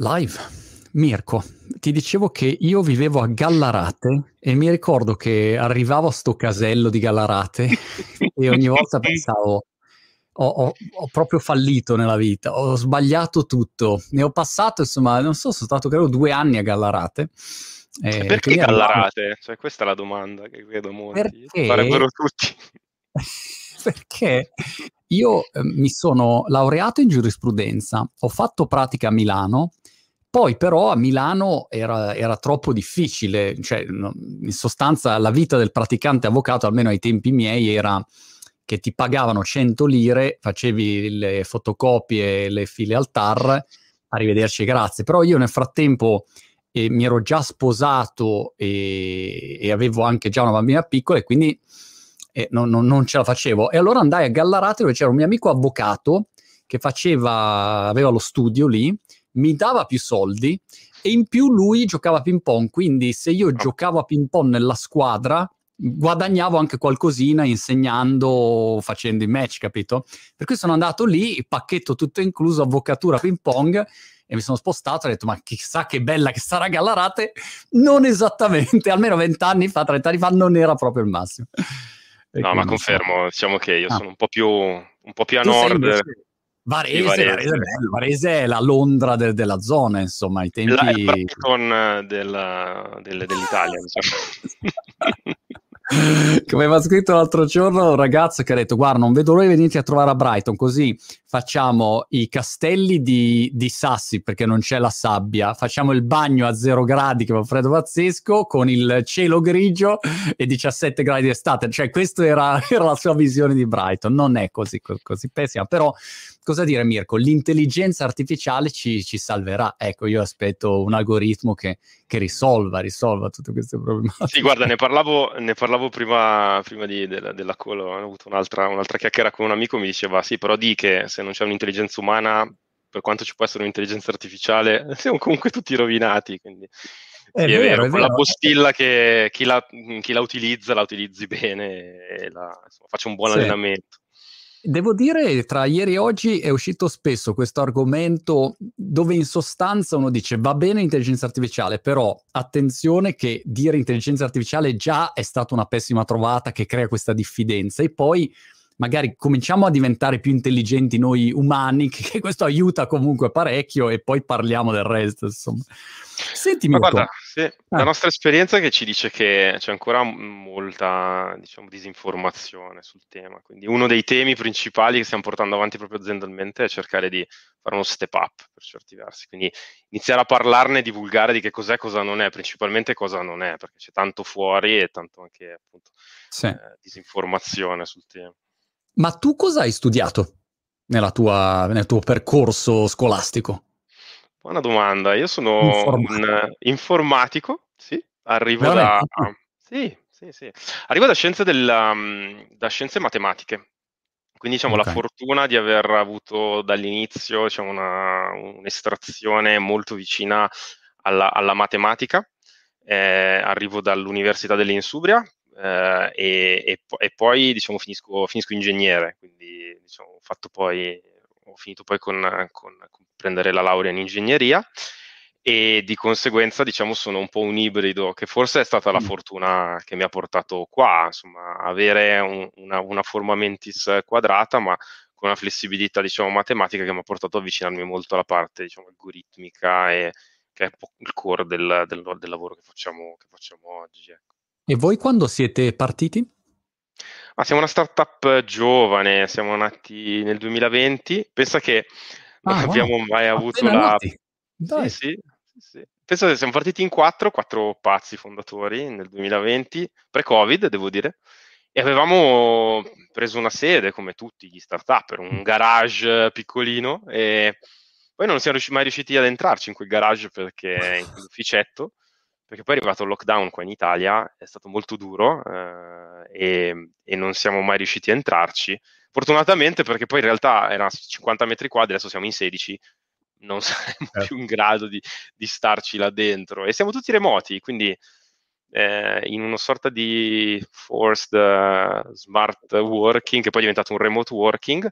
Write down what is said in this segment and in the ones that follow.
Live. Mirko, ti dicevo che io vivevo a Gallarate e mi ricordo che arrivavo a sto casello di Gallarate e ogni volta pensavo ho, ho, ho, proprio fallito nella vita, ho sbagliato tutto. Ne ho passato, insomma, non so, sono stato credo due anni a Gallarate. Eh, perché Gallarate? Arrivato... Cioè, questa è la domanda che vedo molti perché... farebbero tutti. perché io eh, mi sono laureato in giurisprudenza, ho fatto pratica a Milano, poi però a Milano era, era troppo difficile, cioè in sostanza la vita del praticante avvocato, almeno ai tempi miei, era che ti pagavano 100 lire, facevi le fotocopie, le file al TAR, arrivederci, grazie. Però io nel frattempo eh, mi ero già sposato e, e, avevo anche già una bambina piccola e quindi eh, non, non, non, ce la facevo. E allora andai a Gallarate dove c'era un mio amico avvocato che faceva, aveva lo studio lì, mi dava più soldi e in più lui giocava a ping pong, quindi se io giocavo a ping pong nella squadra guadagnavo anche qualcosina insegnando, facendo i match, capito? Per cui sono andato lì, pacchetto tutto incluso, avvocatura ping pong e mi sono spostato e ho detto ma chissà che bella che sarà Gallarate non esattamente almeno vent'anni fa 30 anni fa non era proprio il massimo e no ma confermo so. diciamo che io ah. sono un po' più un po' più a tu nord Varese, Varese. Varese, è bello. Varese è la Londra de- della zona, insomma, i tempi... La, il Brighton del, del, dell'Italia, diciamo. Come ha scritto l'altro giorno un ragazzo che ha detto guarda non vedo l'ora di venirti a trovare a Brighton così facciamo i castelli di, di, sassi perché non c'è la sabbia, facciamo il bagno a zero gradi che fa un freddo pazzesco con il cielo grigio e 17 gradi d'estate, cioè questa era, era, la sua visione di Brighton, non è così, così pessima, però cosa dire Mirko, l'intelligenza artificiale ci, ci, salverà, ecco io aspetto un algoritmo che, che risolva, risolva tutte queste problematiche. Sì guarda ne parlavo, ne parlavo prima, prima di, della, della call, ho avuto un'altra, un'altra chiacchiera con un amico, mi diceva sì però di che se non c'è un'intelligenza umana, per quanto ci può essere un'intelligenza artificiale, siamo comunque tutti rovinati. Quindi è, sì, vero, è vero, è vero. la postilla che chi la, chi la, utilizza la utilizzi bene e la, insomma, faccia un buon sì. allenamento. Devo dire, tra ieri e oggi è uscito spesso questo argomento dove in sostanza uno dice va bene l'intelligenza artificiale, però attenzione che dire intelligenza artificiale già è stata una pessima trovata che crea questa diffidenza. E poi magari cominciamo a diventare più intelligenti noi umani, che, questo aiuta comunque parecchio e poi parliamo del resto, insomma. Senti, Ma guarda, sì, ah. la nostra esperienza che ci dice che c'è ancora molta, diciamo, disinformazione sul tema, quindi uno dei temi principali che stiamo portando avanti proprio aziendalmente è cercare di fare uno step up per certi versi, quindi iniziare a parlarne, divulgare di che cos'è, cosa non è, principalmente cosa non è, perché c'è tanto fuori e tanto anche appunto sì. eh, disinformazione sul tema. Ma tu cosa hai studiato tua, nel tuo percorso scolastico? Buona domanda. Io sono informatico. un informatico, sì, arrivo da... Sì, sì, sì. Arrivo da scienze, della, um, da scienze matematiche. Quindi diciamo okay. la fortuna di aver avuto dall'inizio diciamo, una, un'estrazione molto vicina alla, alla matematica. Eh, arrivo dall'Università dell'Insubria, eh, e, e, poi diciamo, finisco, finisco ingegnere, quindi diciamo, ho, fatto poi, ho finito poi con, con, con, prendere la laurea in ingegneria e di conseguenza diciamo sono un po' un ibrido che forse è stata la fortuna che mi ha portato qua, insomma, avere un, una, una forma mentis quadrata ma con una flessibilità diciamo matematica che mi ha portato a avvicinarmi molto alla parte diciamo algoritmica e che è un po' il core del, del, del lavoro che facciamo, che facciamo oggi. Ecco. E voi quando siete partiti? Ma siamo una startup giovane, siamo nati nel 2020. Pensa che ah, non wow. abbiamo mai avuto Appena la... Sì, sì, sì, Penso che siamo partiti in quattro, quattro pazzi fondatori nel 2020, pre-Covid, devo dire, e avevamo preso una sede, come tutti gli startup, un garage piccolino, e poi non siamo mai riusciti ad entrarci in quel garage perché in quell'ufficetto perché poi è arrivato il lockdown qua in Italia, è stato molto duro eh, e, e, non siamo mai riusciti a entrarci. Fortunatamente perché poi in realtà era 50 metri quadri, adesso siamo in 16, non saremo eh. più in grado di, di, starci là dentro e siamo tutti remoti, quindi eh, in una sorta di forced uh, smart working che poi è diventato un remote working,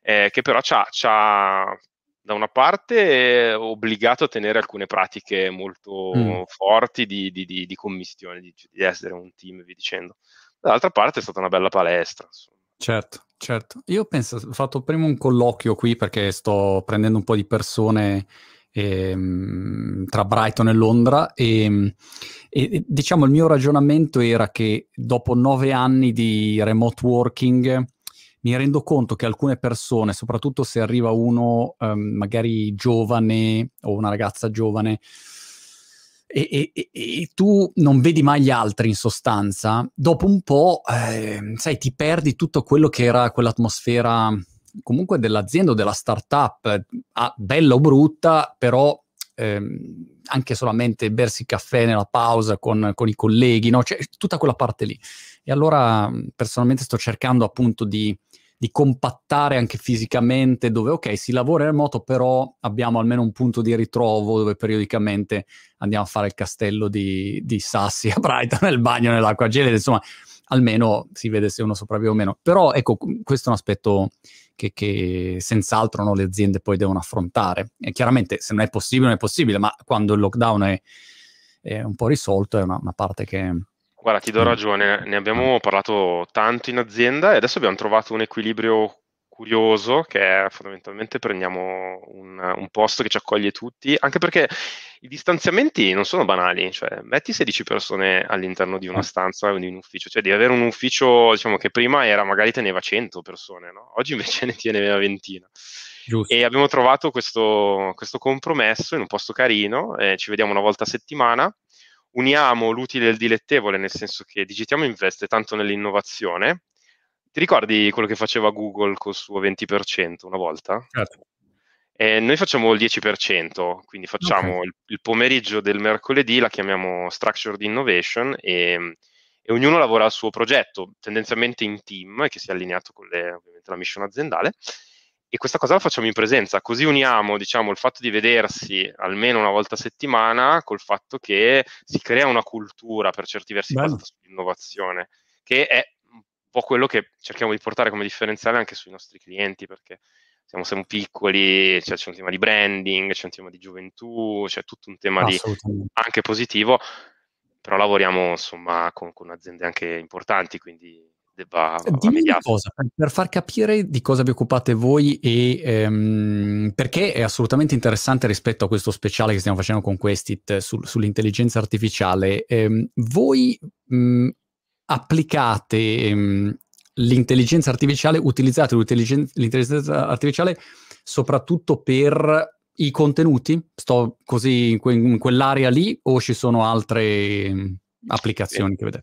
eh, che però ci ha da una parte obbligato a tenere alcune pratiche molto mm. forti di, di, di, di commissione, di, essere un team via dicendo. Dall'altra parte è stata una bella palestra. Insomma. Certo, certo. Io penso, ho fatto prima un colloquio qui perché sto prendendo un po' di persone ehm, tra Brighton e Londra e, e, diciamo il mio ragionamento era che dopo nove anni di remote working mi rendo conto che alcune persone, soprattutto se arriva uno um, magari giovane o una ragazza giovane, e, e, e, tu non vedi mai gli altri in sostanza, dopo un po', eh, sai, ti perdi tutto quello che era quell'atmosfera comunque dell'azienda o della startup, ah, bella o brutta, però ehm, anche solamente bersi caffè nella pausa con, con i colleghi, no? cioè, tutta quella parte lì. E allora personalmente sto cercando appunto di di compattare anche fisicamente, dove ok, si lavora in remoto, però abbiamo almeno un punto di ritrovo dove periodicamente andiamo a fare il castello di, di sassi a Brighton nel bagno nell'acqua gelida, insomma, almeno si vede se uno sopravvive o meno. Però ecco, questo è un aspetto che, che senz'altro no, le aziende poi devono affrontare. E chiaramente se non è possibile, non è possibile, ma quando il lockdown è, è un po' risolto è una, una parte che Guarda, ti do ragione, ne abbiamo parlato tanto in azienda e adesso abbiamo trovato un equilibrio curioso che è fondamentalmente prendiamo un, un posto che ci accoglie tutti, anche perché i distanziamenti non sono banali, cioè metti 16 persone all'interno di una stanza o di un ufficio, cioè di avere un ufficio diciamo che prima era magari teneva 100 persone, no? oggi invece ne tiene una ventina. Giusto. E abbiamo trovato questo, questo compromesso in un posto carino, eh, ci vediamo una volta a settimana, uniamo l'utile e il dilettevole, nel senso che Digitiamo investe tanto nell'innovazione. Ti ricordi quello che faceva Google col suo 20% una volta? Certo. E noi facciamo il 10%, quindi facciamo okay. il, il, pomeriggio del mercoledì, la chiamiamo Structured Innovation e, e, ognuno lavora al suo progetto, tendenzialmente in team, che sia allineato con le, ovviamente la mission aziendale e questa cosa la facciamo in presenza, così uniamo diciamo, il fatto di vedersi almeno una volta a settimana col fatto che si crea una cultura per certi versi basata sull'innovazione, che è un po' quello che cerchiamo di portare come differenziale anche sui nostri clienti, perché siamo, siamo piccoli, cioè c'è un tema di branding, c'è un tema di gioventù, c'è tutto un tema di, anche positivo, però lavoriamo insomma con, con aziende anche importanti, quindi debba Dimmi una cosa, per far capire di cosa vi occupate voi e ehm, perché è assolutamente interessante rispetto a questo speciale che stiamo facendo con Questit sul, sull'intelligenza artificiale, ehm, voi mh, applicate ehm, l'intelligenza artificiale, utilizzate l'intelligenza artificiale soprattutto per i contenuti? Sto così in, que- in quell'area lì o ci sono altre applicazioni sì. che vedete?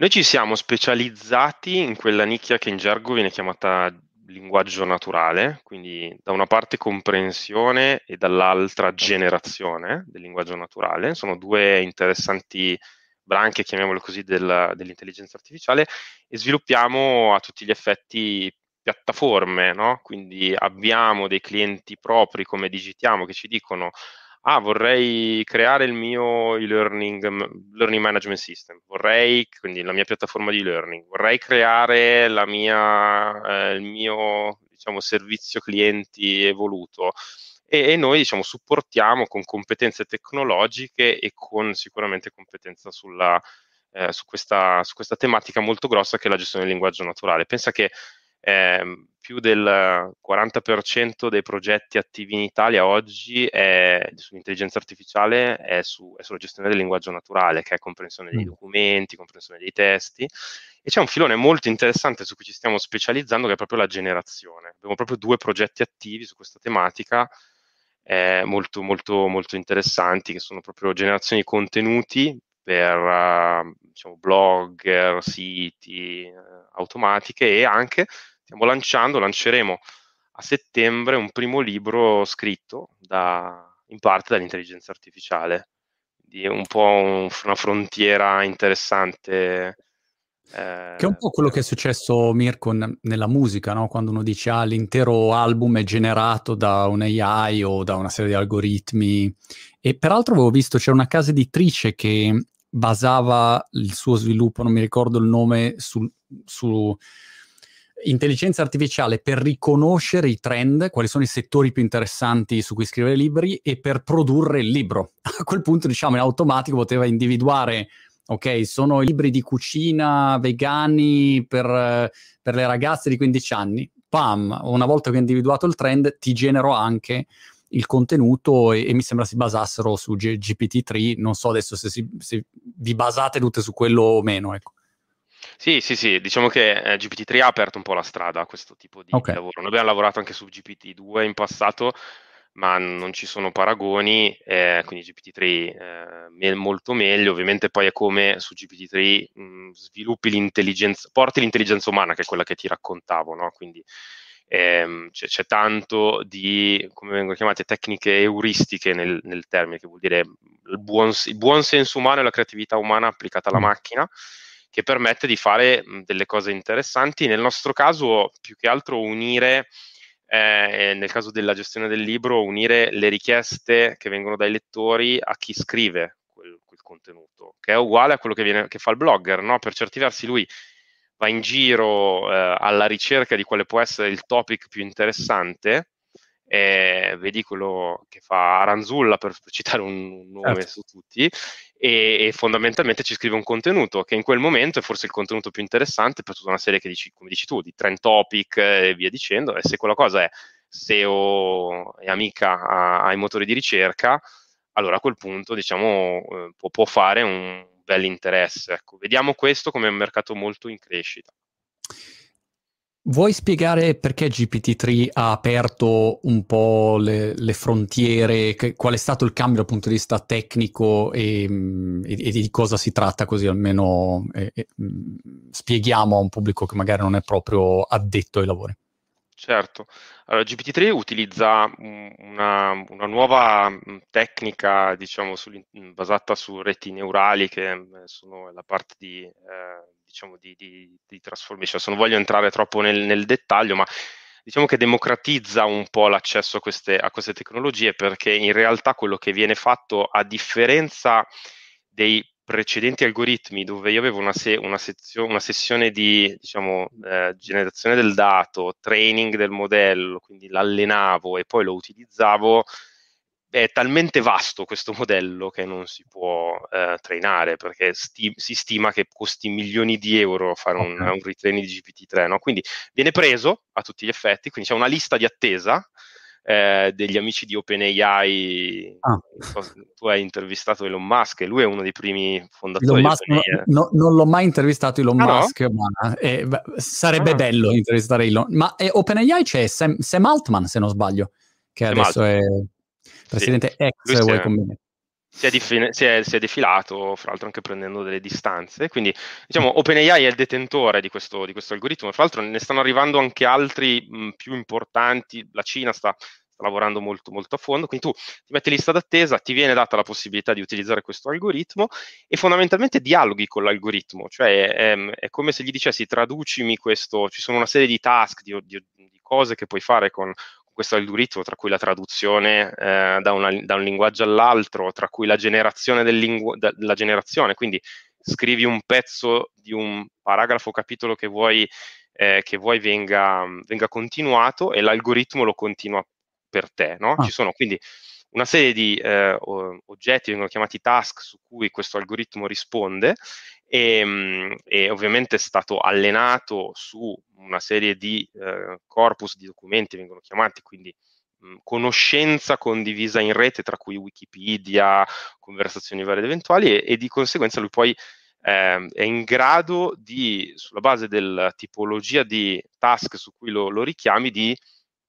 Noi ci siamo specializzati in quella nicchia che in gergo viene chiamata linguaggio naturale, quindi da una parte comprensione e dall'altra generazione del linguaggio naturale. Sono due interessanti branche, chiamiamole così, del, dell'intelligenza artificiale e sviluppiamo a tutti gli effetti piattaforme, no? quindi abbiamo dei clienti propri come digitiamo che ci dicono ah, vorrei creare il mio e-learning learning management system, vorrei, quindi la mia piattaforma di learning, vorrei creare mia, eh, il mio diciamo, servizio clienti evoluto. E, e noi diciamo, supportiamo con competenze tecnologiche e con sicuramente competenza sulla, eh, su, questa, su questa tematica molto grossa che è la gestione del linguaggio naturale. Pensa che eh, più del 40% dei progetti attivi in Italia oggi è, sull'intelligenza artificiale è, su, è, sulla gestione del linguaggio naturale, che è comprensione dei mm. documenti, comprensione dei testi. E c'è un filone molto interessante su cui ci stiamo specializzando, che è proprio la generazione. Abbiamo proprio due progetti attivi su questa tematica, eh, molto, molto, molto interessanti, che sono proprio generazioni di contenuti per uh, diciamo, blogger, siti, uh, automatiche e anche stiamo lanciando, lanceremo a settembre un primo libro scritto da, in parte dall'intelligenza artificiale, di un po' un, una frontiera interessante. Eh, che è un po' quello che è successo, Mirko, nella musica, no? quando uno dice ah, l'intero album è generato da un AI o da una serie di algoritmi. E peraltro avevo visto c'è una casa editrice che basava il suo sviluppo, non mi ricordo il nome, su, su intelligenza artificiale per riconoscere i trend, quali sono i settori più interessanti su cui scrivere libri e per produrre il libro. A quel punto, diciamo, in automatico poteva individuare, ok, sono libri di cucina vegani per, per le ragazze di 15 anni. Pam, una volta che ho individuato il trend, ti genero anche il contenuto e, e mi sembra si basassero su G- GPT-3. Non so adesso se, si, se vi basate tutte su quello o meno, ecco. Sì, sì, sì, diciamo che eh, GPT-3 ha aperto un po' la strada a questo tipo di, okay. lavoro. Noi abbiamo lavorato anche su GPT-2 in passato, ma non ci sono paragoni, eh, quindi GPT-3 eh, molto meglio, ovviamente poi è come su GPT-3 mh, sviluppi l'intelligenza, porti l'intelligenza umana, che è quella che ti raccontavo, no? Quindi ehm, c'è, c'è, tanto di, come vengono chiamate, tecniche euristiche nel, nel termine, che vuol dire il buon, il buon, senso umano e la creatività umana applicata alla mm. macchina che permette di fare delle cose interessanti. Nel nostro caso, più che altro unire, eh, nel caso della gestione del libro, unire le richieste che vengono dai lettori a chi scrive quel, quel contenuto, che è uguale a quello che, viene, che fa il blogger, no? Per certi versi lui va in giro eh, alla ricerca di quale può essere il topic più interessante eh, vedi quello che fa Aranzulla per, citare un, nome certo. su tutti, e, e, fondamentalmente ci scrive un contenuto che in quel momento è forse il contenuto più interessante per tutta una serie che dici, come dici tu, di trend topic e via dicendo, e se quella cosa è SEO e amica a, ai motori di ricerca, allora a quel punto diciamo eh, può, può, fare un bel interesse. Ecco, vediamo questo come un mercato molto in crescita. Vuoi spiegare perché GPT-3 ha aperto un po' le, le frontiere? Che, qual è stato il cambio dal punto di vista tecnico e, e, e di cosa si tratta? Così almeno eh, eh, spieghiamo a un pubblico che magari non è proprio addetto ai lavori. Certo, allora, GPT-3 utilizza una, una, nuova tecnica, diciamo, basata su reti neurali, che sono la parte di eh, diciamo, di, di, di transformation. Adesso non voglio entrare troppo nel, nel, dettaglio, ma diciamo che democratizza un po' l'accesso a queste, a queste tecnologie perché in realtà quello che viene fatto, a differenza dei precedenti algoritmi dove io avevo una, se- una, sezio- una sessione di diciamo, eh, generazione del dato, training del modello, quindi l'allenavo e poi lo utilizzavo, è talmente vasto questo modello che non si può eh, trainare perché sti- si stima che costi milioni di euro fare un, un retraining di GPT-3, no? quindi viene preso a tutti gli effetti, quindi c'è una lista di attesa eh, degli amici di OpenAI. Ah. Tu hai intervistato Elon Musk e lui è uno dei primi fondatori Musk, no, no, non l'ho mai intervistato Elon ah, Musk, no? ma eh, sarebbe ah. bello intervistare Elon. Ma eh, OpenAI c'è Sam, Sam, Altman, se non sbaglio, che Sam adesso Altman. è presidente sì. ex Combinator. Si è, dif- si, è, si è, defilato, fra l'altro anche prendendo delle distanze. Quindi, diciamo, OpenAI è il detentore di questo, di questo algoritmo. Fra l'altro ne stanno arrivando anche altri mh, più importanti. La Cina sta, sta, lavorando molto, molto a fondo. Quindi tu ti metti lista d'attesa, ti viene data la possibilità di utilizzare questo algoritmo e fondamentalmente dialoghi con l'algoritmo. Cioè è, è come se gli dicessi traducimi questo, ci sono una serie di task, di, di, di cose che puoi fare con, questo algoritmo, tra cui la traduzione eh, da, una, da, un linguaggio all'altro, tra cui la generazione del lingu- della generazione, quindi scrivi un pezzo di un paragrafo capitolo che vuoi, eh, che vuoi venga, venga, continuato e l'algoritmo lo continua per te. No? Ah. Ci sono quindi una serie di eh, oggetti, vengono chiamati task, su cui questo algoritmo risponde e, ehm, e, ovviamente è stato allenato su una serie di eh, corpus di documenti, vengono chiamati, quindi mh, conoscenza condivisa in rete, tra cui Wikipedia, conversazioni varie ed eventuali, e, e di conseguenza lui poi eh, è in grado di, sulla base della tipologia di task su cui lo, lo richiami, di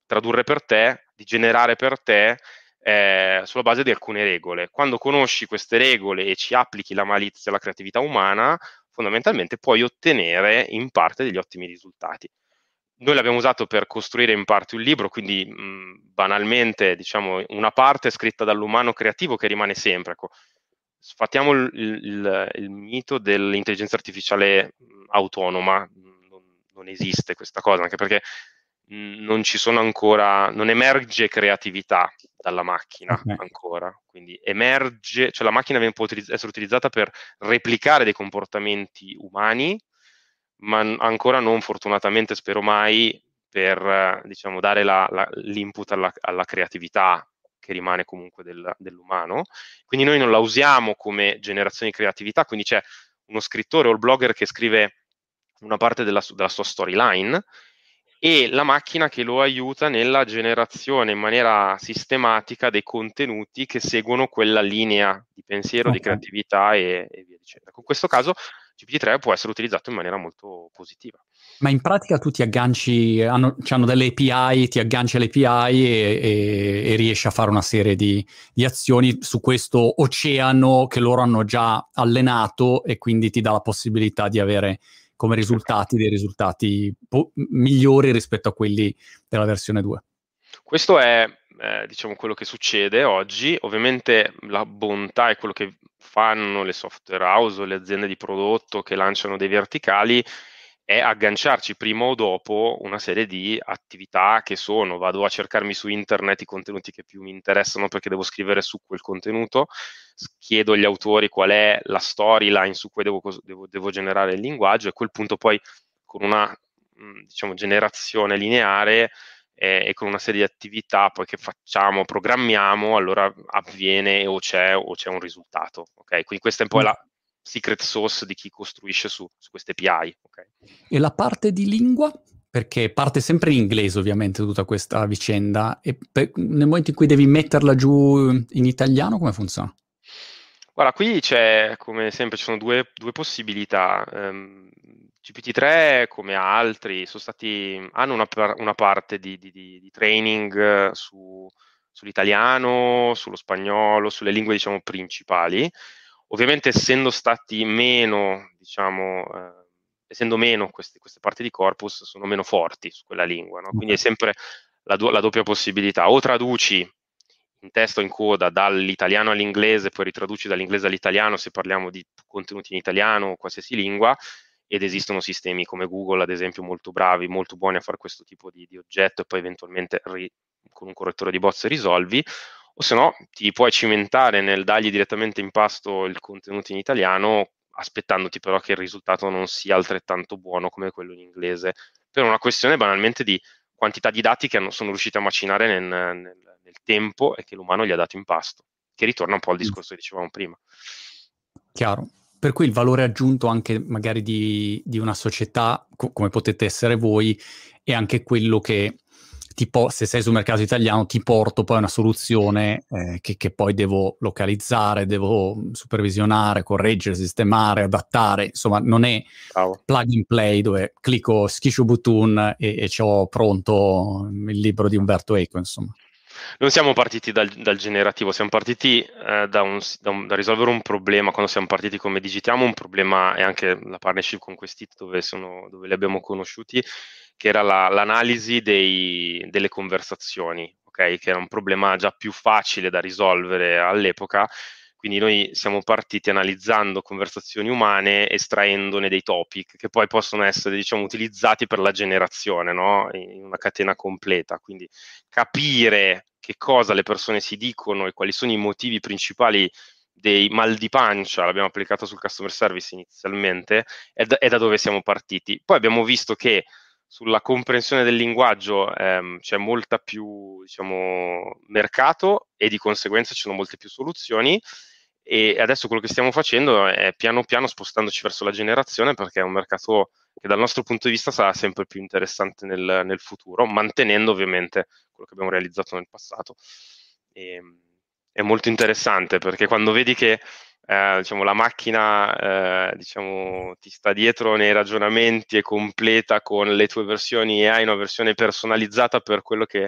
tradurre per te, di generare per te eh, sulla base di alcune regole. Quando conosci queste regole e ci applichi la malizia e la creatività umana, fondamentalmente puoi ottenere in parte degli ottimi risultati. Noi l'abbiamo usato per costruire in parte un libro, quindi mh, banalmente, diciamo, una parte scritta dall'umano creativo che rimane sempre. Ecco. Sfattiamo il, il, il, mito dell'intelligenza artificiale autonoma, non, non esiste questa cosa, anche perché non ci sono ancora, non emerge creatività dalla macchina okay. ancora, quindi emerge, cioè la macchina può utilizz- essere utilizzata per replicare dei comportamenti umani, ma n- ancora non fortunatamente, spero mai, per diciamo, dare la, la, l'input alla, alla, creatività che rimane comunque del, dell'umano. Quindi noi non la usiamo come generazione di creatività, quindi c'è uno scrittore o il blogger che scrive una parte della, della sua storyline e la macchina che lo aiuta nella generazione in maniera sistematica dei contenuti che seguono quella linea di pensiero, okay. di creatività e, e via dicendo. In questo caso GPT-3 può essere utilizzato in maniera molto positiva. Ma in pratica tu ti agganci, hanno, hanno delle API, ti agganci alle API e, e, e riesci a fare una serie di, di, azioni su questo oceano che loro hanno già allenato e quindi ti dà la possibilità di avere come risultati dei risultati po- migliori rispetto a quelli della versione 2. Questo è eh, diciamo quello che succede oggi. Ovviamente la bontà è quello che fanno le software house o le aziende di prodotto che lanciano dei verticali è agganciarci prima o dopo una serie di attività che sono, vado a cercarmi su internet i contenuti che più mi interessano perché devo scrivere su quel contenuto, chiedo agli autori qual è la storyline su cui devo, devo, devo generare il linguaggio e a quel punto poi con una diciamo, generazione lineare eh, e con una serie di attività poi che facciamo, programmiamo, allora avviene o c'è, o c'è un risultato. Okay? Quindi questa è un po' la secret sauce di chi costruisce su, su queste API. Okay? E la parte di lingua? Perché parte sempre in inglese ovviamente tutta questa vicenda e per, nel momento in cui devi metterla giù in italiano come funziona? Guarda, qui c'è, come sempre, ci sono due, due possibilità. Um, GPT-3, come altri, stati, hanno una, una parte di, di, di, training su, sull'italiano, sullo spagnolo, sulle lingue, diciamo, principali. Ovviamente, essendo stati meno, diciamo, eh, essendo meno queste, queste, parti di corpus, sono meno forti su quella lingua, no? Quindi è sempre la, do, la doppia possibilità. O traduci in testo in coda dall'italiano all'inglese, poi ritraduci dall'inglese all'italiano se parliamo di contenuti in italiano o qualsiasi lingua, ed esistono sistemi come Google, ad esempio, molto bravi, molto buoni a fare questo tipo di, di oggetto e poi eventualmente ri, con un correttore di bozze risolvi, o se no ti puoi cimentare nel dargli direttamente in pasto il contenuto in italiano, aspettandoti però che il risultato non sia altrettanto buono come quello in inglese, per una questione banalmente di quantità di dati che hanno, sono riusciti a macinare nel, nel nel tempo e che l'umano gli ha dato in pasto, che ritorna un po' al discorso che dicevamo prima. Chiaro. Per cui il valore aggiunto anche magari di, di una società, co- come potete essere voi, è anche quello che tipo, se sei sul mercato italiano, ti porto poi una soluzione eh, che, che, poi devo localizzare, devo supervisionare, correggere, sistemare, adattare. Insomma, non è Bravo. plug and play dove clicco schiscio button e, e ho pronto il libro di Umberto Eco, insomma non siamo partiti dal, dal generativo, siamo partiti eh, da, un, da, un, da, risolvere un problema, quando siamo partiti come digitiamo, un problema e anche la partnership con Questit dove, sono, dove li abbiamo conosciuti, che era la, l'analisi dei, delle conversazioni, okay? che era un problema già più facile da risolvere all'epoca, quindi noi siamo partiti analizzando conversazioni umane, estraendone dei topic che poi possono essere diciamo, utilizzati per la generazione no? in una catena completa. Quindi capire che cosa le persone si dicono e quali sono i motivi principali dei mal di pancia, l'abbiamo applicato sul customer service inizialmente, è da, è da dove siamo partiti. Poi abbiamo visto che sulla comprensione del linguaggio ehm, c'è molta più diciamo, mercato e di conseguenza ci sono molte più soluzioni e adesso quello che stiamo facendo è piano piano spostandoci verso la generazione perché è un mercato che dal nostro punto di vista sarà sempre più interessante nel, nel futuro, mantenendo ovviamente quello che abbiamo realizzato nel passato. E, ehm, è molto interessante perché quando vedi che eh, diciamo, la macchina eh, diciamo, ti sta dietro nei ragionamenti e completa con le tue versioni e hai una versione personalizzata per quello che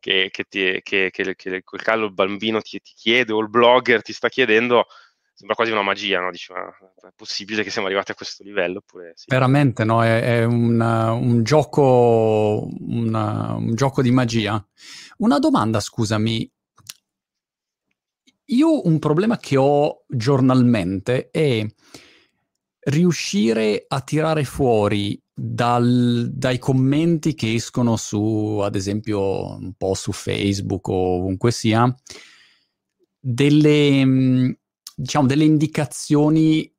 che, che, ti, che, che, che quel caso il bambino ti, ti, chiede o il blogger ti sta chiedendo, sembra quasi una magia, no? Dici, ma è possibile che siamo arrivati a questo livello? Oppure, sì. Veramente, no? È, è un, un, gioco, una, un gioco di magia. Una domanda, scusami. Io un problema che ho giornalmente è riuscire a tirare fuori dal, dai commenti che escono su, ad esempio, un po' su Facebook o ovunque sia, delle, diciamo, delle indicazioni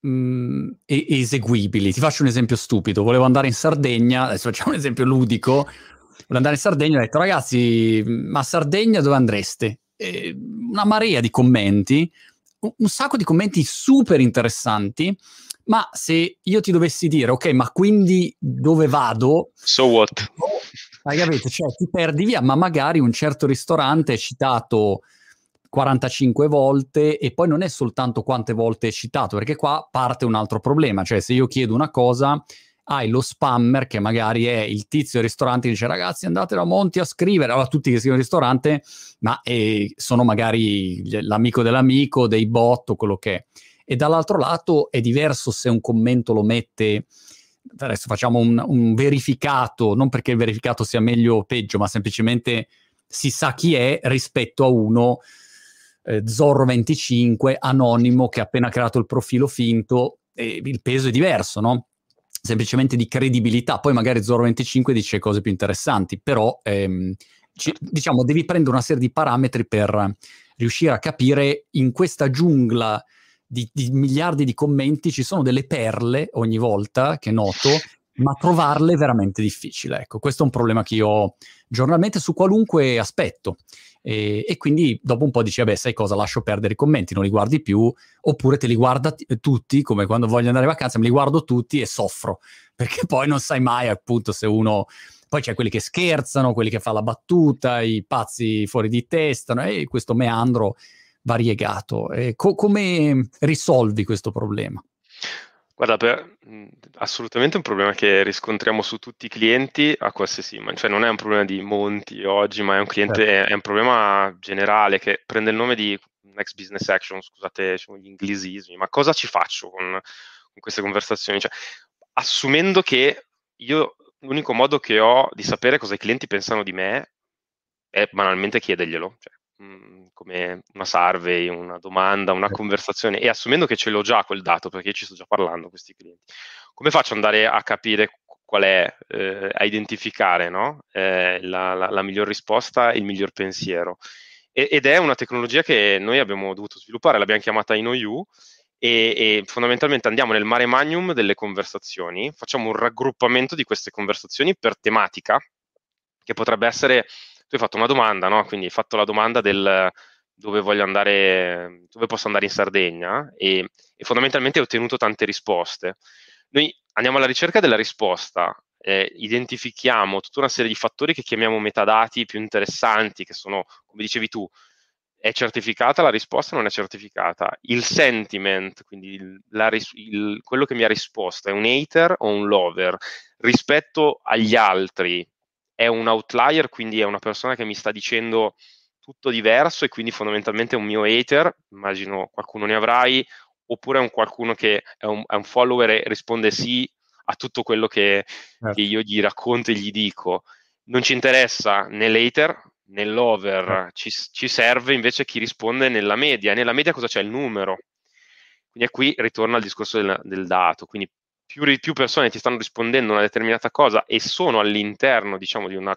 mh, mm, eseguibili. Ti faccio un esempio stupido. Volevo andare in Sardegna, adesso facciamo un esempio ludico. Volevo andare in Sardegna e ho detto, ragazzi, ma Sardegna dove andreste? E una marea di commenti, un, un sacco di commenti super interessanti. Ma se io ti dovessi dire, ok, ma quindi dove vado? So what? Hai capito? Cioè, ti perdi via, ma magari un certo ristorante è citato 45 volte e poi non è soltanto quante volte è citato, perché qua parte un altro problema, cioè se io chiedo una cosa hai lo spammer che magari è il tizio del ristorante che dice ragazzi andate da Monti a scrivere, allora tutti che scrivono ristorante, ma eh, sono magari l'amico dell'amico, dei bot o quello che è. E dall'altro lato è diverso se un commento lo mette, adesso facciamo un, un verificato, non perché il verificato sia meglio o peggio, ma semplicemente si sa chi è rispetto a uno eh, Zorro25 anonimo che ha appena creato il profilo finto, il peso è diverso, no? Semplicemente di credibilità. Poi magari Zorro25 dice cose più interessanti, però ehm, ci, diciamo devi prendere una serie di parametri per riuscire a capire in questa giungla di, di miliardi di commenti ci sono delle perle ogni volta che noto ma trovarle è veramente difficile. Ecco, questo è un problema che io ho giornalmente su qualunque aspetto. E, e, quindi dopo un po' dici, vabbè, sai cosa, lascio perdere i commenti, non li guardi più, oppure te li guarda t- tutti, come quando voglio andare in vacanza, me li guardo tutti e soffro, perché poi non sai mai appunto se uno... Poi c'è quelli che scherzano, quelli che fa la battuta, i pazzi fuori di testa, no? e questo meandro variegato. Co- come risolvi questo problema? Guarda, per, assolutamente un problema che riscontriamo su tutti i clienti a qualsiasi, ma cioè non è un problema di Monti oggi, ma è un cliente, certo. è, è, un problema generale che prende il nome di Next Business Action, scusate diciamo, gli inglesismi, ma cosa ci faccio con, con queste conversazioni? Cioè, assumendo che io l'unico modo che ho di sapere cosa i clienti pensano di me è banalmente chiederglielo. Cioè, Mhmm, come una survey, una domanda, una conversazione e assumendo che ce l'ho già quel dato perché ci sto già parlando con questi clienti, come faccio ad andare a capire qual è, eh, a identificare no? eh, la, la, la, miglior risposta, il miglior pensiero? E, ed è una tecnologia che noi abbiamo dovuto sviluppare, l'abbiamo chiamata InOU e, e fondamentalmente andiamo nel mare magnum delle conversazioni, facciamo un raggruppamento di queste conversazioni per tematica, che potrebbe essere tu hai fatto una domanda, no? Quindi hai fatto la domanda del dove voglio andare, dove posso andare in Sardegna e, e fondamentalmente hai ottenuto tante risposte. Noi andiamo alla ricerca della risposta, eh, identifichiamo tutta una serie di fattori che chiamiamo metadati più interessanti, che sono, come dicevi tu, è certificata la risposta o non è certificata? Il sentiment, quindi il, ris- il, quello che mi ha risposto, è un hater o un lover rispetto agli altri? È un outlier, quindi è una persona che mi sta dicendo tutto diverso e quindi fondamentalmente è un mio hater, immagino qualcuno ne avrai, oppure è un qualcuno che è un, è un follower e risponde sì a tutto quello che, certo. che, io gli racconto e gli dico. Non ci interessa né l'hater né l'over, certo. ci, ci, serve invece chi risponde nella media. Nella media cosa c'è? Il numero. Quindi qui ritorna al discorso del, del dato. Quindi più, più persone ti stanno rispondendo a una determinata cosa e sono all'interno, diciamo, di una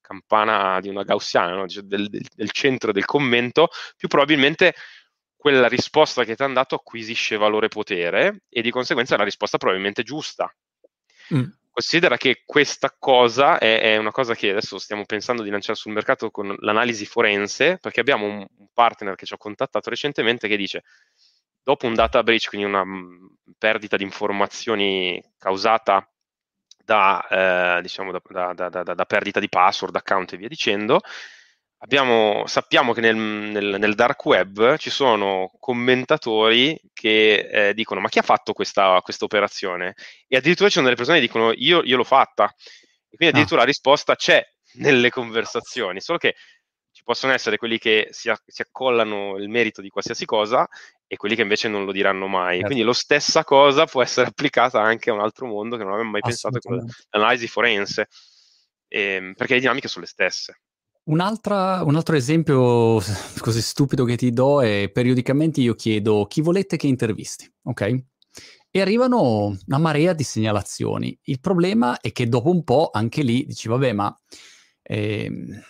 campana, di una gaussiana, no? del, del, del, centro del commento, più probabilmente quella risposta che ti hanno dato acquisisce valore e potere e di conseguenza è una risposta probabilmente giusta. Mm. Considera che questa cosa è, è, una cosa che adesso stiamo pensando di lanciare sul mercato con l'analisi forense, perché abbiamo un partner che ci ha contattato recentemente che dice dopo un data breach, quindi una mm, perdita di informazioni causata da, eh, diciamo da, da, da, perdita di password, account e via dicendo, abbiamo, sappiamo che nel, nel, nel, dark web ci sono commentatori che eh, dicono ma chi ha fatto questa, operazione? E addirittura ci sono delle persone che dicono io, io l'ho fatta. E quindi addirittura ah. la risposta c'è nelle conversazioni, solo che ci possono essere quelli che si, si, accollano il merito di qualsiasi cosa e quelli che invece non lo diranno mai. Certo. Quindi la stessa cosa può essere applicata anche a un altro mondo che non avevamo mai pensato, che l'analisi forense, ehm, perché le dinamiche sono le stesse. Un, un altro esempio così stupido che ti do è periodicamente io chiedo chi volete che intervisti, ok? E arrivano una marea di segnalazioni. Il problema è che dopo un po' anche lì dici, vabbè, ma... Ehm,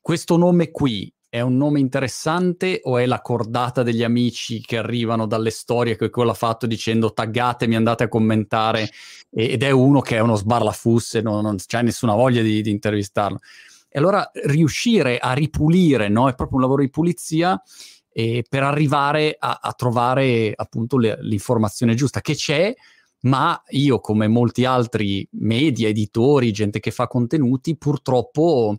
questo nome qui è un nome interessante o è la cordata degli amici che arrivano dalle storie che quello ha fatto dicendo taggatemi, andate a commentare ed è uno che è uno sbarlafusse, non, non c'è nessuna voglia di, di, intervistarlo. E allora riuscire a ripulire, no? è proprio un lavoro di pulizia eh, per arrivare a, a trovare appunto le, l'informazione giusta che c'è, ma io come molti altri media, editori, gente che fa contenuti, purtroppo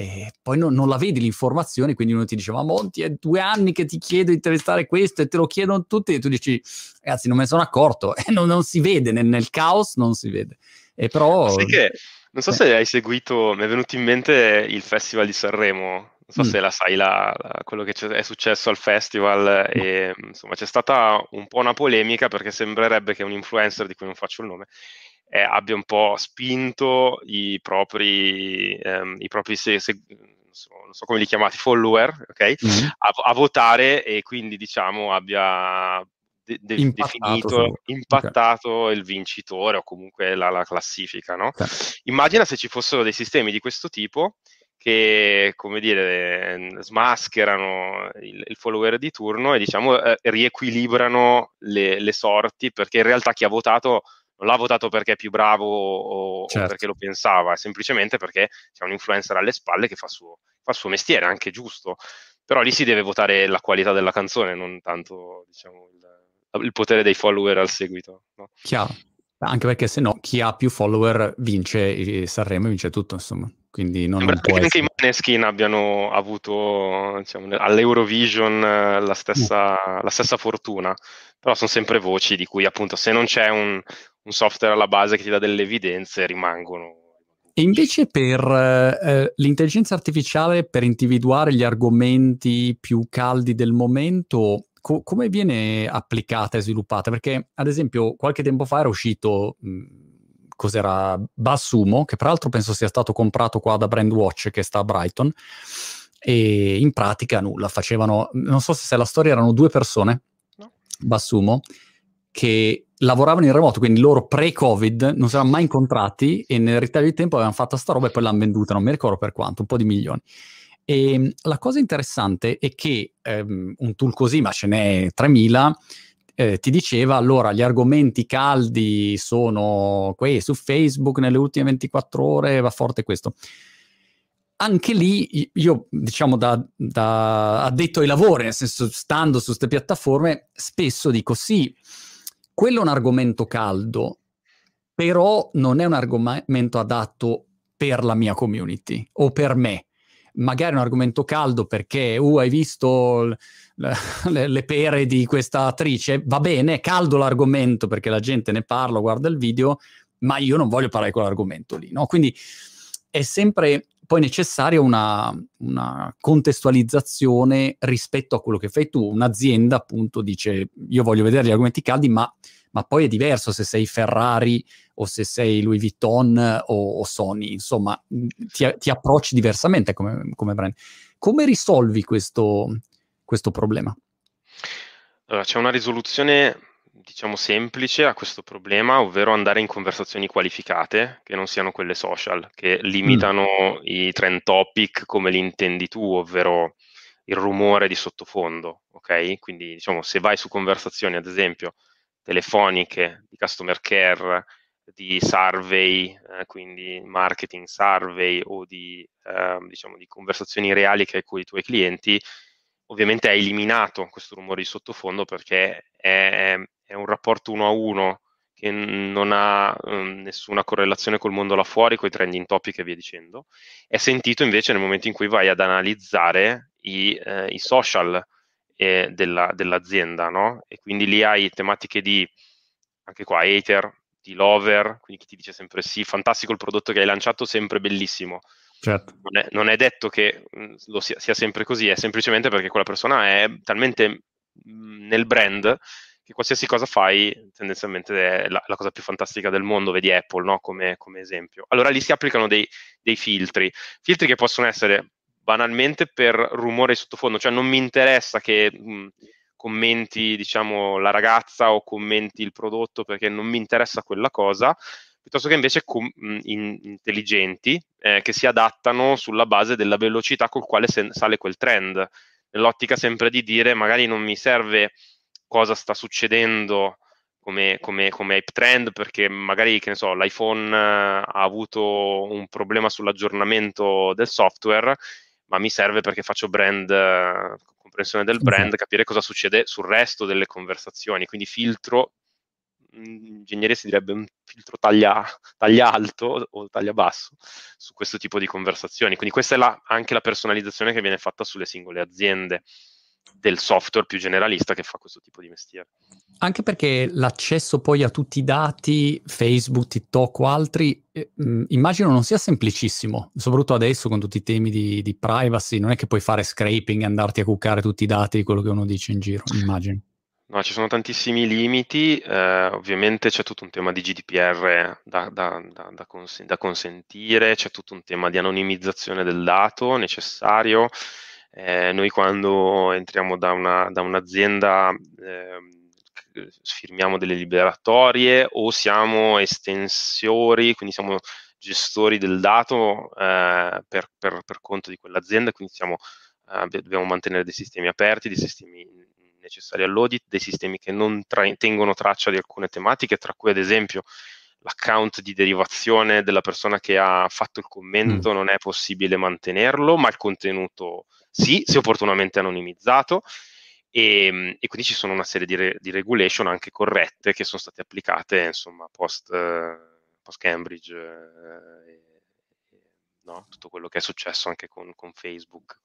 e poi non, non, la vedi l'informazione, quindi uno ti dice: Ma Monti, è due anni che ti chiedo di intervistare questo e te lo chiedono tutti, e tu dici: Ragazzi, non me ne sono accorto, e non, non si vede nel, nel, caos, non si vede. E però. Che non so eh. se hai seguito, mi è venuto in mente il Festival di Sanremo. Non so mm. se la sai la, la, quello che è successo al festival. Mm. E, insomma, c'è stata un po' una polemica perché sembrerebbe che un influencer di cui non faccio il nome eh, abbia un po' spinto i propri, ehm, i propri se, se, non, so, non, so, come li chiamate, follower, okay? mm-hmm. a, a, votare e quindi diciamo abbia de- de- impattato, definito, impattato okay. il vincitore o comunque la, la classifica. No? Okay. Immagina se ci fossero dei sistemi di questo tipo che, come dire, smascherano il, il follower di turno e diciamo eh, riequilibrano le, le sorti perché in realtà chi ha votato non l'ha votato perché è più bravo o, certo. o perché lo pensava, semplicemente perché c'è un influencer alle spalle che fa, suo, fa il suo mestiere, anche giusto. Però lì si deve votare la qualità della canzone, non tanto diciamo, il, il potere dei follower al seguito. No? Chiaro. Anche perché se no chi ha più follower vince Sanremo e vince tutto, insomma. Quindi non, non che anche i Maneskin abbiano avuto diciamo, all'Eurovision la stessa, mm. la stessa fortuna, però sono sempre voci di cui appunto se non c'è un, un software alla base che ti dà delle evidenze rimangono. E invece per eh, l'intelligenza artificiale, per individuare gli argomenti più caldi del momento, co- come viene applicata e sviluppata? Perché, ad esempio, qualche tempo fa era uscito, mh, cos'era, Bassumo, che peraltro penso sia stato comprato qua da Brandwatch, che sta a Brighton, e in pratica nulla, facevano, non so se la storia erano due persone, no. Bassumo, che lavoravano in remoto, quindi loro pre-Covid non si erano mai incontrati e nel ritaglio di tempo avevano fatto sta roba e poi l'hanno venduta, non mi ricordo per quanto, un po' di milioni. E ehm, la cosa interessante è che ehm, un tool così, ma ce n'è 3000, eh, ti diceva allora gli argomenti caldi sono qui su Facebook nelle ultime 24 ore, va forte questo. Anche lì io, diciamo, da, da addetto ai lavori, nel senso stando su queste piattaforme, spesso dico sì, quello è un argomento caldo, però non è un argomento adatto per la mia community o per me. Magari è un argomento caldo perché, uh, hai visto l- le-, le pere di questa attrice? Va bene, è caldo l'argomento perché la gente ne parla, guarda il video, ma io non voglio parlare di quell'argomento lì, no? Quindi è sempre poi necessaria una, una, contestualizzazione rispetto a quello che fai tu. Un'azienda appunto dice io voglio vedere gli argomenti caldi, ma, ma poi è diverso se sei Ferrari o se sei Louis Vuitton o, o Sony, insomma ti, ti, approcci diversamente come, come brand. Come risolvi questo, questo problema? Allora, c'è una risoluzione diciamo, semplice a questo problema, ovvero andare in conversazioni qualificate, che non siano quelle social, che limitano mm. i trend topic come li intendi tu, ovvero il rumore di sottofondo, ok? Quindi, diciamo, se vai su conversazioni, ad esempio, telefoniche, di customer care, di survey, eh, quindi marketing survey o di, eh, diciamo, di conversazioni reali che hai con i tuoi clienti, ovviamente hai eliminato questo rumore di sottofondo perché è, è un rapporto uno a uno che non ha um, nessuna correlazione col mondo là fuori, con i trending topic e via dicendo, è sentito invece nel momento in cui vai ad analizzare i, eh, i social eh, della, dell'azienda, no? E quindi lì hai tematiche di, anche qua, hater, di lover, quindi chi ti dice sempre sì, fantastico il prodotto che hai lanciato, sempre bellissimo. Certo. Non, è, non, è, detto che mm, lo sia, sia sempre così, è semplicemente perché quella persona è talmente mh, nel brand che qualsiasi cosa fai tendenzialmente è la, la, cosa più fantastica del mondo, vedi Apple no? come, come, esempio. Allora lì si applicano dei, dei, filtri, filtri che possono essere banalmente per rumore sottofondo, cioè non mi interessa che mh, commenti diciamo la ragazza o commenti il prodotto perché non mi interessa quella cosa, piuttosto che invece com- in- intelligenti eh, che si adattano sulla base della velocità col quale se- sale quel trend, nell'ottica sempre di dire magari non mi serve cosa sta succedendo come, come, come hype trend perché magari che ne so, l'iPhone ha avuto un problema sull'aggiornamento del software, ma mi serve perché faccio brand, comprensione del brand, capire cosa succede sul resto delle conversazioni, quindi filtro in ingegneria si direbbe un filtro taglia, taglia, alto o taglia basso su questo tipo di conversazioni. Quindi questa è la, anche la personalizzazione che viene fatta sulle singole aziende del software più generalista che fa questo tipo di mestiere. Anche perché l'accesso poi a tutti i dati, Facebook, TikTok o altri, eh, immagino non sia semplicissimo, soprattutto adesso con tutti i temi di, di privacy, non è che puoi fare scraping e andarti a cuccare tutti i dati di quello che uno dice in giro, immagino. No, ci sono tantissimi limiti, eh, ovviamente c'è tutto un tema di GDPR da, da, da, da, cons- da consentire, c'è tutto un tema di anonimizzazione del dato necessario. Eh, noi quando entriamo da, una, da un'azienda eh, firmiamo delle liberatorie o siamo estensori, quindi siamo gestori del dato eh, per, per, per, conto di quell'azienda, quindi siamo, eh, dobbiamo mantenere dei sistemi aperti, dei sistemi necessari all'audit, dei sistemi che non tra- tengono traccia di alcune tematiche, tra cui ad esempio l'account di derivazione della persona che ha fatto il commento mm. non è possibile mantenerlo, ma il contenuto sì, se opportunamente anonimizzato. E, ehm, e, quindi ci sono una serie di, re, di, regulation anche corrette che sono state applicate insomma post, eh, post Cambridge eh, no? tutto quello che è successo anche con, con Facebook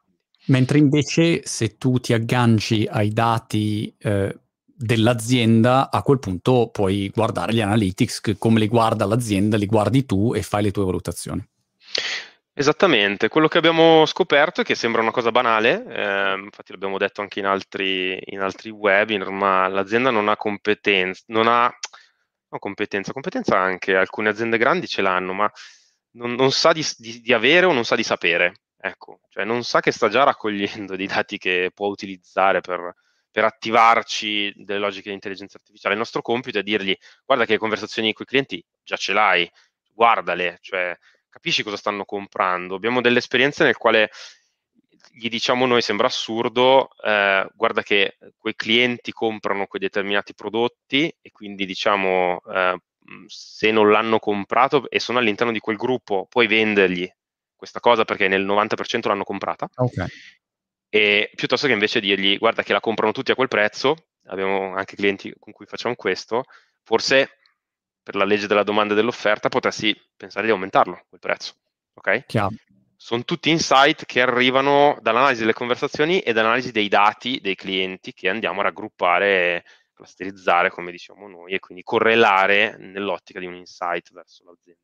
Mentre invece se tu ti agganci ai dati eh, dell'azienda, a quel punto puoi guardare gli analytics, come li guarda l'azienda, li guardi tu e fai le tue valutazioni. Esattamente, quello che abbiamo scoperto è che sembra una cosa banale, eh, infatti l'abbiamo detto anche in altri, in altri webinar, ma l'azienda non ha competenza, non ha no, competenza, competenza anche, alcune aziende grandi ce l'hanno, ma non, non sa di, di, di avere o non sa di sapere. Ecco, cioè non sa che sta già raccogliendo dei dati che può utilizzare per, per attivarci delle logiche di intelligenza artificiale. Il nostro compito è dirgli, guarda che conversazioni con i clienti già ce l'hai, guardale, cioè capisci cosa stanno comprando. Abbiamo delle esperienze nel quale gli diciamo noi, sembra assurdo, eh, guarda che quei clienti comprano quei determinati prodotti e quindi diciamo eh, se non l'hanno comprato e sono all'interno di quel gruppo, puoi vendergli questa cosa perché nel 90% l'hanno comprata. Okay. E piuttosto che invece dirgli guarda che la comprano tutti a quel prezzo, abbiamo anche clienti con cui facciamo questo, forse per la legge della domanda e dell'offerta potresti pensare di aumentarlo quel prezzo. Ok? Chiaro. Sono tutti insight che arrivano dall'analisi delle conversazioni e dall'analisi dei dati dei clienti che andiamo a raggruppare, clusterizzare, come diciamo noi, e quindi correlare nell'ottica di un insight verso l'azienda.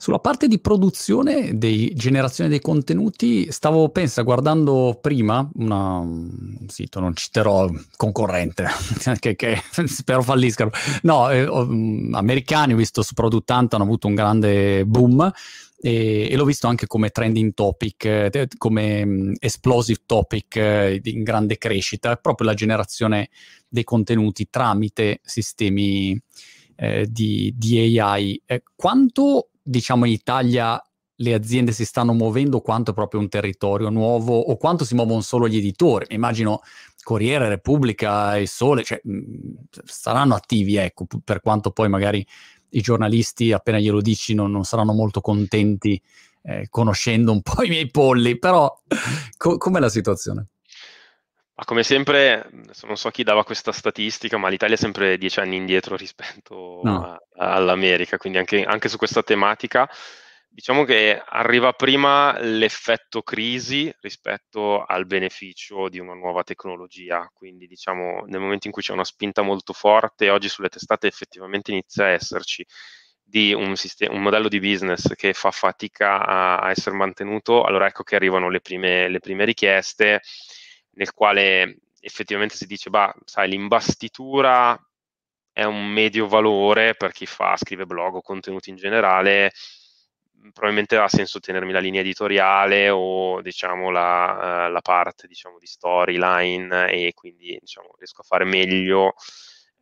Sulla parte di produzione, di generazione dei contenuti, stavo, pensa, guardando prima una, un sito, non citerò concorrente, che, che, spero falliscano. No, eh, um, americani, ho visto su Product Hunt, hanno avuto un grande boom e, e l'ho visto anche come trending topic, eh, come um, explosive topic eh, in grande crescita, proprio la generazione dei contenuti tramite sistemi eh, di, di, AI. Eh, quanto diciamo in Italia le aziende si stanno muovendo, quanto è proprio un territorio nuovo o quanto si muovono solo gli editori. Immagino Corriere, Repubblica e Sole, cioè, mh, saranno attivi, ecco, per quanto poi magari i giornalisti, appena glielo dici, non, non saranno molto contenti eh, conoscendo un po' i miei polli, però co- com'è la situazione? Ma come sempre, non so chi dava questa statistica, ma l'Italia è sempre dieci anni indietro rispetto no. a, all'America, quindi anche, anche, su questa tematica. Diciamo che arriva prima l'effetto crisi rispetto al beneficio di una nuova tecnologia, quindi diciamo nel momento in cui c'è una spinta molto forte, oggi sulle testate effettivamente inizia a esserci di un, sistema, un modello di business che fa fatica a, a essere mantenuto, allora ecco che arrivano le prime, le prime richieste nel quale effettivamente si dice, bah, sai, l'imbastitura è un medio valore per chi fa, scrive blog o contenuti in generale, probabilmente ha senso tenermi la linea editoriale o diciamo la, uh, la parte diciamo, di storyline e quindi diciamo, riesco a fare meglio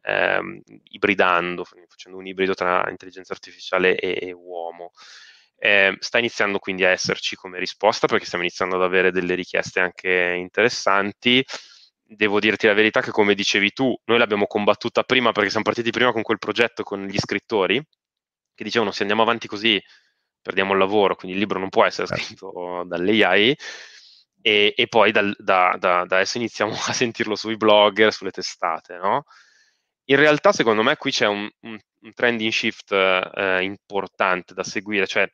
ehm, ibridando, facendo un ibrido tra intelligenza artificiale e, e uomo. Eh, sta iniziando quindi a esserci come risposta perché stiamo iniziando ad avere delle richieste anche interessanti. Devo dirti la verità che come dicevi tu, noi l'abbiamo combattuta prima perché siamo partiti prima con quel progetto con gli scrittori che dicevano se andiamo avanti così perdiamo il lavoro, quindi il libro non può essere certo. scritto dall'AI e, e poi dal, da, da, da, adesso iniziamo a sentirlo sui blogger, sulle testate, no? In realtà, secondo me, qui c'è un, un, un trending shift eh, importante da seguire, cioè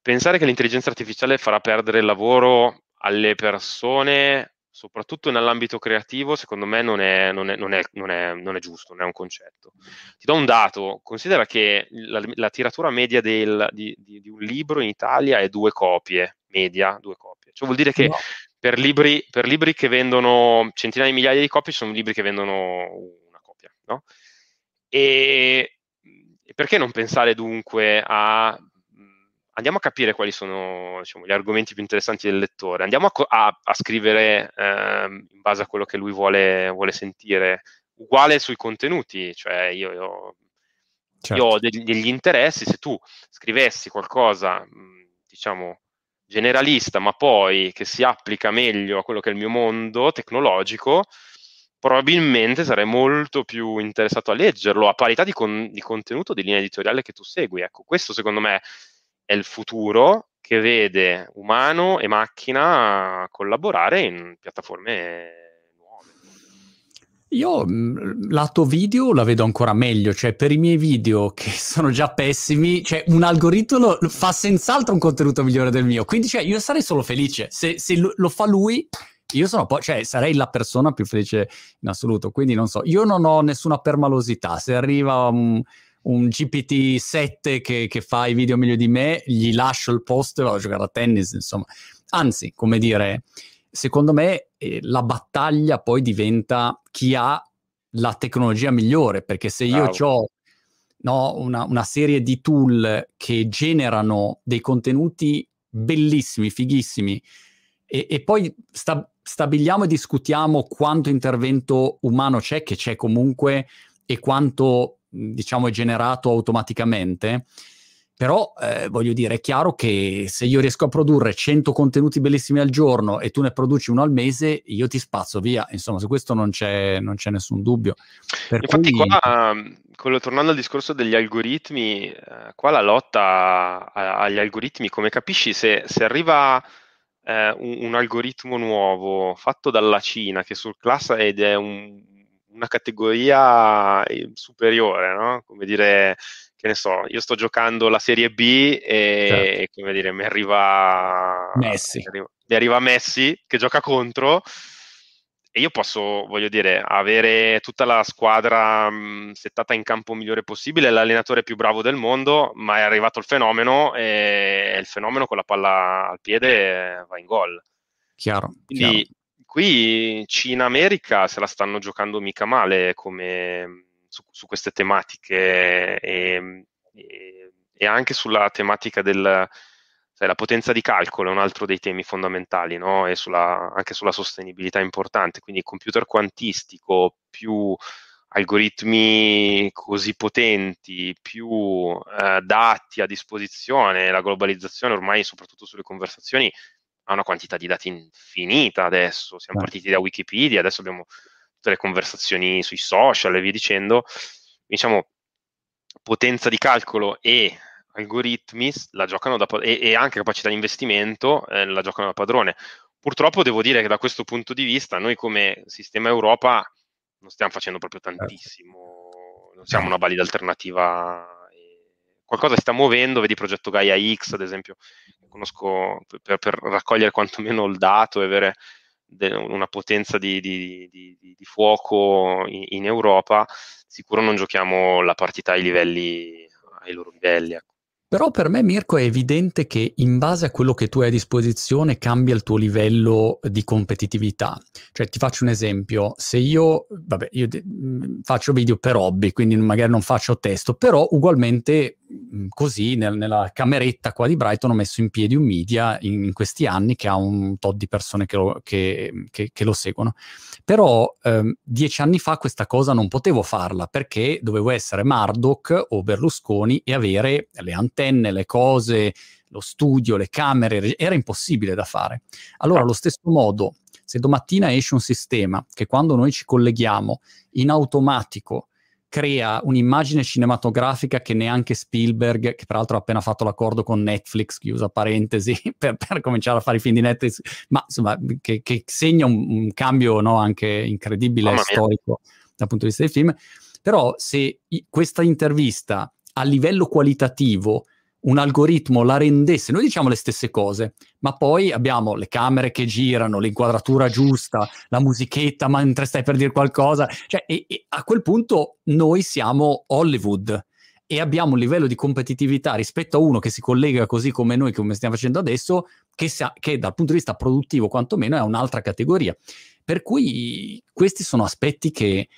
pensare che l'intelligenza artificiale farà perdere il lavoro alle persone, soprattutto nell'ambito creativo, secondo me non è, non, è, non, è, non è, giusto, non è un concetto. Ti do un dato, considera che la, la tiratura media del, di, di, di, un libro in Italia è due copie, media, due copie. Cioè vuol dire che no. per, libri, per libri che vendono centinaia di migliaia di copie, sono libri che vendono no? E, perché non pensare dunque a andiamo a capire quali sono diciamo, gli argomenti più interessanti del lettore, andiamo a, a, a scrivere eh, in base a quello che lui vuole, vuole, sentire, uguale sui contenuti, cioè io, io, certo. io ho degli, degli, interessi, se tu scrivessi qualcosa, diciamo, generalista, ma poi che si applica meglio a quello che è il mio mondo tecnologico, probabilmente sarei molto più interessato a leggerlo a parità di, con, di contenuto di linea editoriale che tu segui. Ecco, questo secondo me è il futuro che vede umano e macchina collaborare in piattaforme nuove. Io lato video la vedo ancora meglio, cioè per i miei video che sono già pessimi, cioè un algoritmo fa senz'altro un contenuto migliore del mio, quindi cioè, io sarei solo felice se, se lo fa lui io sono poi, cioè, sarei la persona più felice in assoluto, quindi non so, io non ho nessuna permalosità, se arriva un, un GPT-7 che, che, fa i video meglio di me, gli lascio il posto e vado a giocare a tennis, insomma. Anzi, come dire, secondo me eh, la battaglia poi diventa chi ha la tecnologia migliore, perché se io ho no, una, una serie di tool che generano dei contenuti bellissimi, fighissimi, e, e poi sta, stabiliamo e discutiamo quanto intervento umano c'è, che c'è comunque, e quanto diciamo è generato automaticamente. Però eh, voglio dire, è chiaro che se io riesco a produrre 100 contenuti bellissimi al giorno e tu ne produci uno al mese, io ti spazzo via. Insomma, su questo non c'è, non c'è nessun dubbio. Per Infatti, cui... qua, quello, tornando al discorso degli algoritmi, eh, qua la lotta agli algoritmi, come capisci, se, se arriva eh, un, un, algoritmo nuovo fatto dalla Cina che sul class ed è un, una categoria eh, superiore, no? Come dire, che ne so, io sto giocando la Serie B e, certo. come dire, mi arriva Messi. Mi arriva, mi arriva Messi che gioca contro e io posso, voglio dire, avere tutta la squadra mh, settata in campo migliore possibile, l'allenatore più bravo del mondo, ma è arrivato il fenomeno e il fenomeno con la palla al piede va in gol. Chiaro. Quindi chiaro. qui Cina-America se la stanno giocando mica male come, su, su queste tematiche e, e, e anche sulla tematica del cioè, la potenza di calcolo è un altro dei temi fondamentali, no? E sulla, anche sulla sostenibilità importante, quindi computer quantistico più algoritmi così potenti, più eh, dati a disposizione, la globalizzazione ormai, soprattutto sulle conversazioni, ha una quantità di dati infinita adesso. Siamo partiti da Wikipedia, adesso abbiamo tutte le conversazioni sui social e via dicendo. Diciamo, potenza di calcolo e algoritmi la giocano da, e, e anche capacità di investimento eh, la giocano da padrone. Purtroppo devo dire che da questo punto di vista noi come sistema Europa non stiamo facendo proprio certo. tantissimo, non siamo una valida alternativa. Qualcosa si sta muovendo, vedi progetto Gaia X ad esempio, conosco per, per raccogliere quantomeno il dato e avere de, una potenza di, di, di, di fuoco in, in, Europa, sicuro non giochiamo la partita ai livelli, ai loro livelli. Ecco. Però per me, Mirko, è evidente che in base a quello che tu hai a disposizione cambia il tuo livello di competitività. Cioè, ti faccio un esempio. Se io, vabbè, io de- mm, faccio video per hobby, quindi magari non faccio testo, però ugualmente così nel, nella cameretta qua di Brighton ho messo in piedi un media in, in questi anni che ha un tot di persone che lo, che, che, che lo seguono. Però ehm, dieci anni fa questa cosa non potevo farla perché dovevo essere Murdoch o Berlusconi e avere le antenne, le cose, lo studio, le camere, era impossibile da fare. Allora, allo stesso modo, se domattina esce un sistema che quando noi ci colleghiamo in automatico crea un'immagine cinematografica che neanche Spielberg, che peraltro ha appena fatto l'accordo con Netflix, chiusa parentesi, per, per cominciare a fare i film di Netflix, ma insomma, che, che segna un, un cambio no, anche incredibile storico dal punto di vista dei film. Però se i, questa intervista a livello qualitativo un algoritmo la rendesse, noi diciamo le stesse cose, ma poi abbiamo le camere che girano, l'inquadratura giusta, la musichetta mentre stai per dire qualcosa, cioè, e, e a quel punto noi siamo Hollywood e abbiamo un livello di competitività rispetto a uno che si collega così come noi, come stiamo facendo adesso, che, sa, che dal punto di vista produttivo quantomeno è un'altra categoria. Per cui questi sono aspetti che,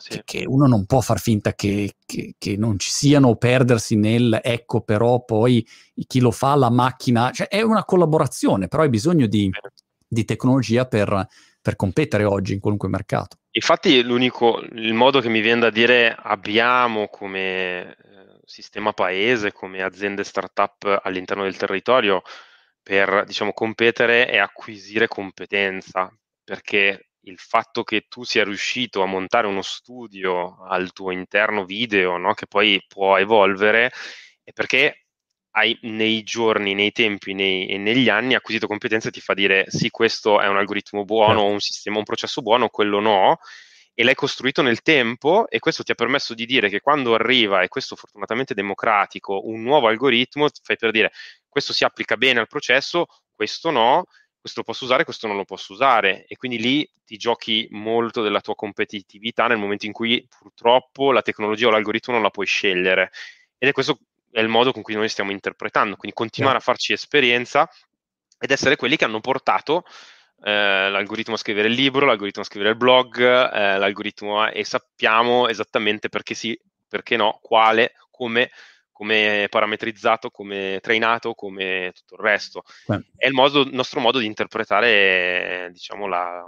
sì. che, uno non può far finta che, che, che, non ci siano o perdersi nel ecco però poi chi lo fa la macchina, cioè è una collaborazione, però hai bisogno di, di tecnologia per, per competere oggi in qualunque mercato. Infatti l'unico, il modo che mi viene da dire abbiamo come eh, sistema paese, come aziende startup all'interno del territorio per diciamo competere e acquisire competenza, perché il fatto che tu sia riuscito a montare uno studio al tuo interno video, no? che poi può evolvere, è perché hai nei giorni, nei tempi nei, e negli anni acquisito competenze e ti fa dire sì, questo è un algoritmo buono, certo. un sistema, un processo buono, quello no, e l'hai costruito nel tempo e questo ti ha permesso di dire che quando arriva, e questo fortunatamente democratico, un nuovo algoritmo, fai per dire questo si applica bene al processo, questo no, questo lo posso usare, questo non lo posso usare. E quindi lì ti giochi molto della tua competitività nel momento in cui purtroppo la tecnologia o l'algoritmo non la puoi scegliere. Ed è questo è il modo con cui noi stiamo interpretando, quindi continuare yeah. a farci esperienza ed essere quelli che hanno portato eh, l'algoritmo a scrivere il libro, l'algoritmo a scrivere il blog, eh, l'algoritmo a, e sappiamo esattamente perché sì, perché no, quale, come come parametrizzato, come trainato, come tutto il resto. Beh. È il, modo, il, nostro modo di interpretare, diciamo, la,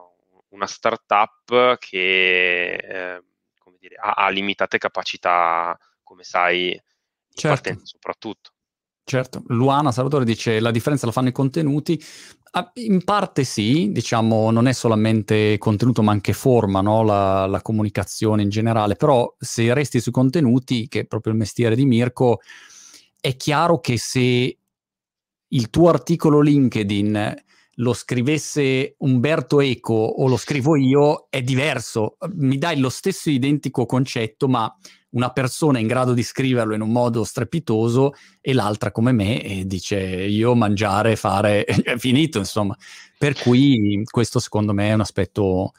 una startup che eh, dire, ha, ha, limitate capacità, come sai, certo. partenza soprattutto. Certo, Luana Salvatore dice la differenza la fanno i contenuti. Ah, in parte sì, diciamo, non è solamente contenuto ma anche forma, no? la, la, comunicazione in generale, però se resti sui contenuti, che è proprio il mestiere di Mirko, è chiaro che se il tuo articolo LinkedIn lo scrivesse Umberto Eco o lo scrivo io, è diverso. Mi dai lo stesso identico concetto, ma una persona in grado di scriverlo in un modo strepitoso e l'altra come me e dice io mangiare, fare, è finito insomma. Per cui questo secondo me è un aspetto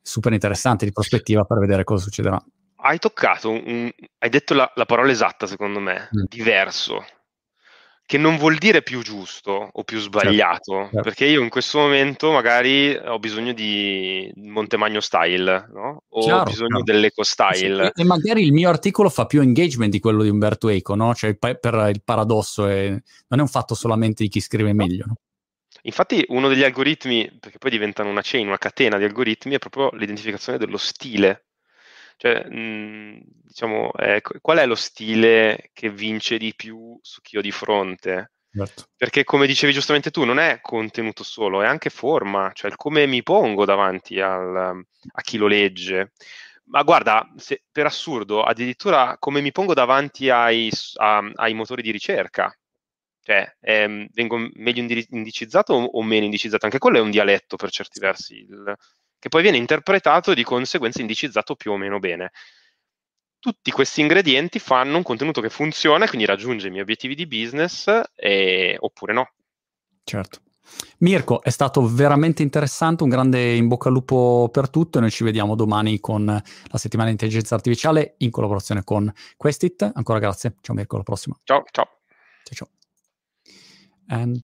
super interessante di prospettiva per vedere cosa succederà. Hai toccato, un, hai detto la, la, parola esatta secondo me, mm. diverso che non vuol dire più giusto o più certo, sbagliato, certo, certo. perché io in questo momento magari ho bisogno di Montemagno style, no? o chiaro, ho bisogno dell'eco style. Sì, e, magari il mio articolo fa più engagement di quello di Umberto Eco, no? cioè per il paradosso è, non è un fatto solamente di chi scrive meglio. No? Infatti uno degli algoritmi, perché poi diventano una chain, una catena di algoritmi, è proprio l'identificazione dello stile cioè, mh, mhmm, diciamo, eh, qual è lo stile che vince di più su chi ho di fronte? Certo. Perché come dicevi giustamente tu, non è contenuto solo, è anche forma, cioè il come mi pongo davanti al, a chi lo legge. Ma guarda, se, per assurdo, addirittura come mi pongo davanti ai, a, ai motori di ricerca. Cioè, ehm, vengo meglio indicizzato o, o, meno indicizzato? Anche quello è un dialetto per certi versi. Il, che poi viene interpretato e di conseguenza indicizzato più o meno bene. Tutti questi ingredienti fanno un contenuto che funziona e quindi raggiunge i miei obiettivi di business e... oppure no. Certo. Mirko, è stato veramente interessante, un grande in bocca al lupo per tutto e noi ci vediamo domani con la settimana di intelligenza artificiale in collaborazione con Questit. Ancora grazie. Ciao Mirko, alla prossima. Ciao, ciao. Ciao, ciao. And